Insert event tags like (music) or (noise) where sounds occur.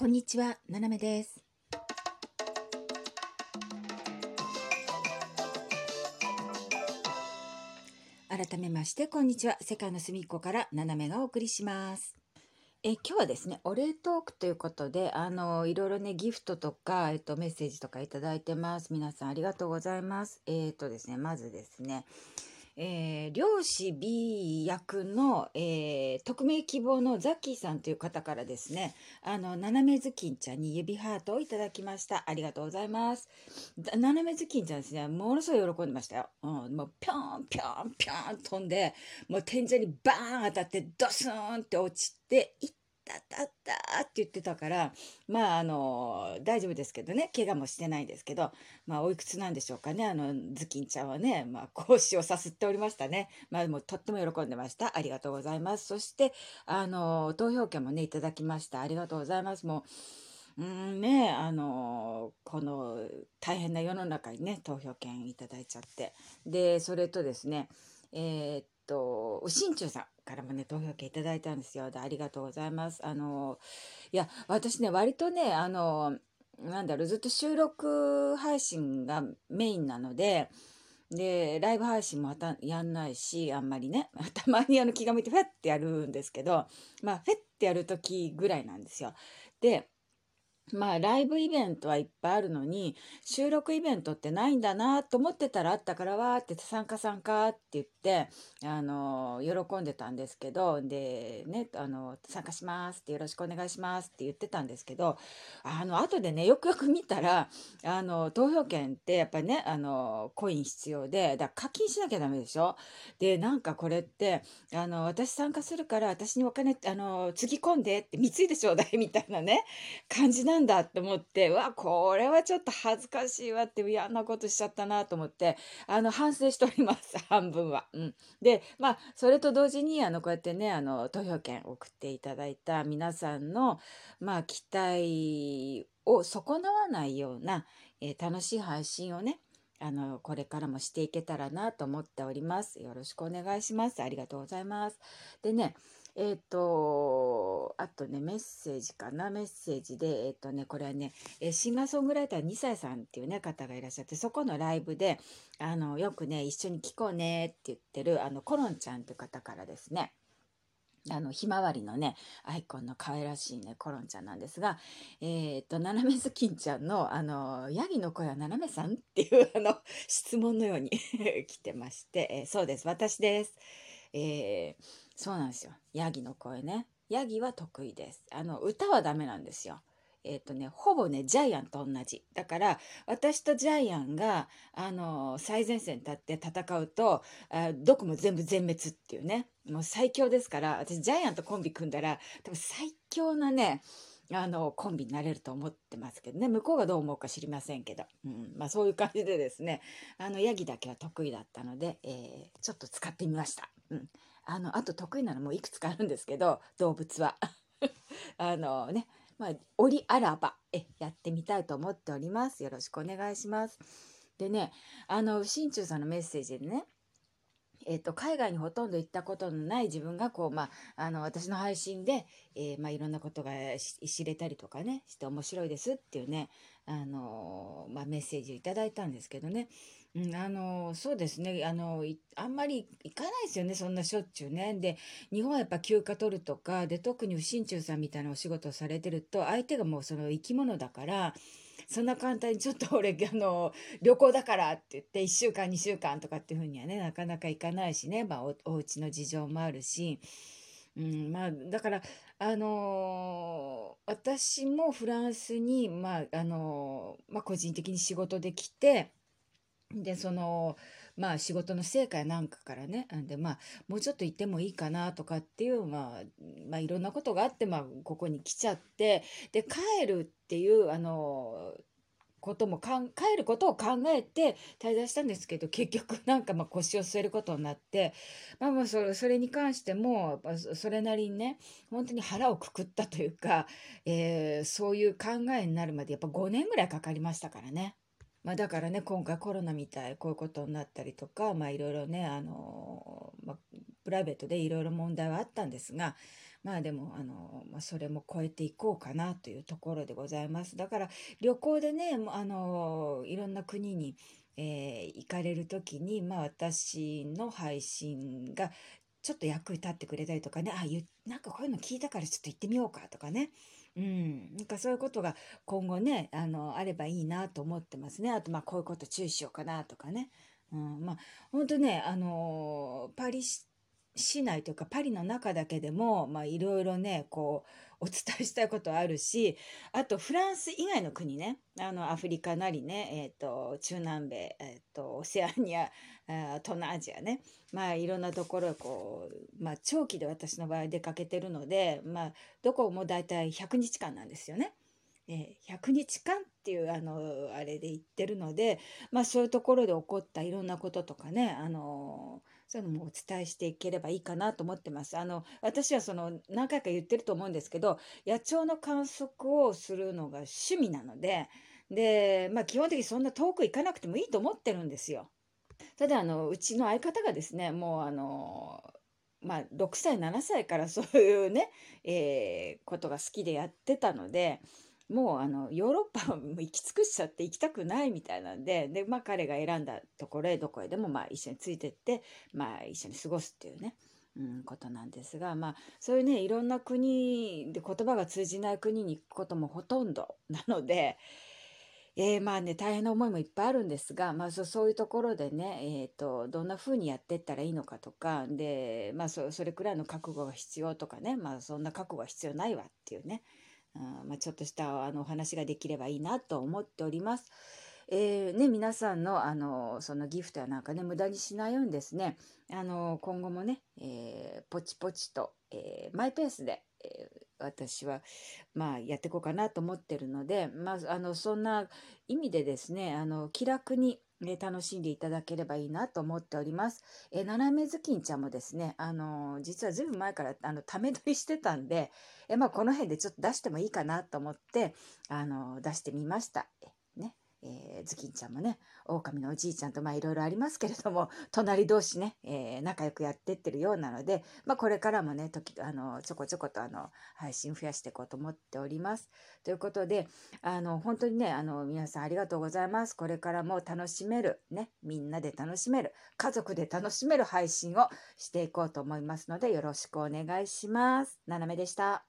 こんにちは、ななめです。改めまして、こんにちは。世界の隅っこからななめがお送りします。え今日はですね、お礼トークということで、あの、いろいろね、ギフトとか、えっと、メッセージとかいただいてます。皆さんありがとうございます。えっとですね、まずですね、えー、漁師 B 役の、えー、匿名希望のザッキーさんという方からですね、あの、斜めずきんちゃんに指ハートをいただきました。ありがとうございます。斜めずきんちゃんですね、ものすごい喜んでましたよ。うん、もう、ぴょんぴょんぴょん飛んで、もう天井にバーン当たって、ドスーンって落ちて、いっったたったって言ってたから、まあ、あの、大丈夫ですけどね、怪我もしてないですけど、まあ、おいくつなんでしょうかね、あの、ズキンちゃんはね、まあ、講師をさすっておりましたね。まあ、もうとっても喜んでました。ありがとうございます。そして、あの、投票権もね、いただきました。ありがとうございます。もう、うんね、あの、この大変な世の中にね、投票権いただいちゃって。で、それとですね、えーっと、うしんちゅうさんからもね、投票権いただいたんですよ。でありがとうございます。あの、いや、私ね、割とね、あの、なんだろう、ずっと収録配信がメインなので、で、ライブ配信もたやんないし、あんまりね、(laughs) たまにあの気が向いてフェッてやるんですけど、まあ、フェッてやるときぐらいなんですよ。で、まあ、ライブイベントはいっぱいあるのに、収録イベントってないんだなと思ってたらあったからわーって参加参加って言って、あの、喜んでたんですけど、で、ね、あの、参加しますってよろしくお願いしますって言ってたんですけど、あの、後でね、よくよく見たら、あの、投票権ってやっぱりね、あの、コイン必要で、だ課金しなきゃダメでしょ？で、なんかこれって、あの、私参加するから私にお金、あの、つぎ込んでって貢いでちょうだいみたいなね、感じなんんだって思って、うわ、これはちょっと恥ずかしいわって嫌なことしちゃったなと思って、あの、反省しております、(laughs) 半分は。うん。で、まあ、それと同時に、あの、こうやってね、あの、投票権送っていただいた皆さんの、まあ、期待を損なわないような、えー楽しい配信をね、あの、これからもしていけたらなと思っております。よろしくお願いします。ありがとうございます。でね、えっ、と、あとね、メッセージかな、メッセージで、えっ、とね、これはね、えシンガーソングライター2歳さんっていうね、方がいらっしゃって、そこのライブで、あの、よくね、一緒に聴こうねって言ってる、あの、コロンちゃんっていう方からですね、あの、ひまわりのね、アイコンの可愛らしいね、コロンちゃんなんですが、えっ、と、ななめずきんちゃんの、あの、ヤギの声はななめさんっていう、あの、質問のように (laughs) 来てまして、えーそうです、私です。えーそうなんですよ。ヤギの声ね。ヤギは得意です。あの、歌はダメなんですよ。えっ、とね、ほぼね、ジャイアンと同じ。だから、私とジャイアンが、あの、最前線に立って戦うと、あどこも全部全滅っていうね。もう最強ですから、私、ジャイアンとコンビ組んだら、多分最強なね、あの、コンビになれると思ってますけどね。向こうがどう思うか知りませんけど。うん。まあそういう感じでですね、あの、ヤギだけは得意だったので、えーちょっと使ってみました。うん。あの、あと得意なのもいくつかあるんですけど、動物は。(laughs) あのね、まあ、折あらば、え、やってみたいと思っております。よろしくお願いします。でね、あの、新中さんのメッセージでね、えっと、海外にほとんど行ったことのない自分がこう、まあ、あの私の配信で、えーまあ、いろんなことが知れたりとかねして面白いですっていうね、あのまあ、メッセージをいただいたんですけどね、うん、あのそうですねあのあんまり行かないですよねそんなしょっちゅうね。で日本はやっぱ休暇取るとかで特に新中さんみたいなお仕事をされてると相手がもうその生き物だから。そんな簡単にちょっと俺 (laughs) あの旅行だからって言って1週間2週間とかっていうふうにはねなかなか行かないしね、まあ、おお家の事情もあるし、うん、まあだからあのー私もフランスに、まああのーまあ、個人的に仕事で来てでそのまあ仕事の成果やなんかからねでまあもうちょっと行ってもいいかなとかっていう、まあ、まあいろんなことがあって、まあ、ここに来ちゃってで帰るっていうあのこともかん帰ることを考えて滞在したんですけど結局なんかまあ腰を据えることになってまあまあそれそれに関してもそれなりにね本当に腹をくくったというか、えーそういう考えになるまでやっぱ5年ぐらいかかりましたからね。まあ、だからね今回コロナみたいこういうことになったりとかまあいろいろねあの、まあ、プライベートでいろいろ問題はあったんですがまあでも、あの、まあ、それも超えていこうかなというところでございます。だから旅行でね、あの、いろんな国に、えー、行かれる時に、まあ私の配信がちょっと役に立ってくれたりとかね、あ、ゆなんかこういうの聞いたからちょっと行ってみようかとかね。うん、なんかそういうことが今後ね、あの、あればいいなと思ってますね。あと、まあ、こういうこと注意しようかなとかね。うん、まあ、本当ね、あのパリ市市内というかパリの中だけでも、まあ、いろいろね、こう、お伝えしたいことあるし、あとフランス以外の国ね、あの、アフリカなりね、え、ー、と、中南米、え、ー、と、オセアニア、東南アジアね、まあ、いろんなところこう、まあ、長期で私の場合出かけてるので、まあ、どこも大体100日間なんですよね。えー、100日間っていうあのあれで言ってるので、まあ、そういうところで起こったいろんなこととかね、あのそういうのもお伝えしていければいいかなと思ってます。あの私はその何回か言ってると思うんですけど野鳥の観測をするのが趣味なのでで、まあ、基本的にそんな遠く行かなくてもいいと思ってるんですよ。ただあのうちの相方がですねもうあのまあ、6歳7歳からそういうね、えー、ことが好きでやってたのでもうあのヨーロッパも行き尽くしちゃって行きたくないみたいなんで (laughs) で、まあ、彼が選んだところへどこへでもまあ一緒についてって、まあ、一緒に過ごすっていうね、うん、ことなんですが、まあ、そういうねいろんな国で言葉が通じない国に行くこともほとんどなので。えー、まあね大変な思いもいっぱいあるんですが、まあ、そそういうところでね、えーと、どんな風にやっていったらいいのかとかで、まあそ、それくらいの覚悟が必要とかね、まあ、そんな覚悟は必要ないわっていうね、あまあ、ちょっとしたあのお話ができればいいなと思っております。えー、ね、皆さんのあのそのギフトやなんかね無駄にしないようにですねあの今後もね、えー、ポチポチと、えー、マイペースで、え私はまあやっていこうかなと思ってるので、まあ、あのそんな意味でですねあの気楽にね、楽しんでいただければいいなと思っております。え斜めずきんちゃんもですね、あのー、実はずいぶん前からあのため撮りしてたんで、えまあ、この辺でちょっと出してもいいかなと思って、あのー、出してみました。えー、ズキンちゃんもね、狼のおじいちゃんとまあいろいろありますけれども、隣同士ね、えー、仲良くやってってるようなので、まあこれからもね、時、あの、ちょこちょことあの、配信増やしていこうと思っております。ということで、あの、本当にね、あの、皆さんありがとうございます。これからも楽しめる、ね、みんなで楽しめる、家族で楽しめる配信をしていこうと思いますので、よろしくお願いします。ななめでした。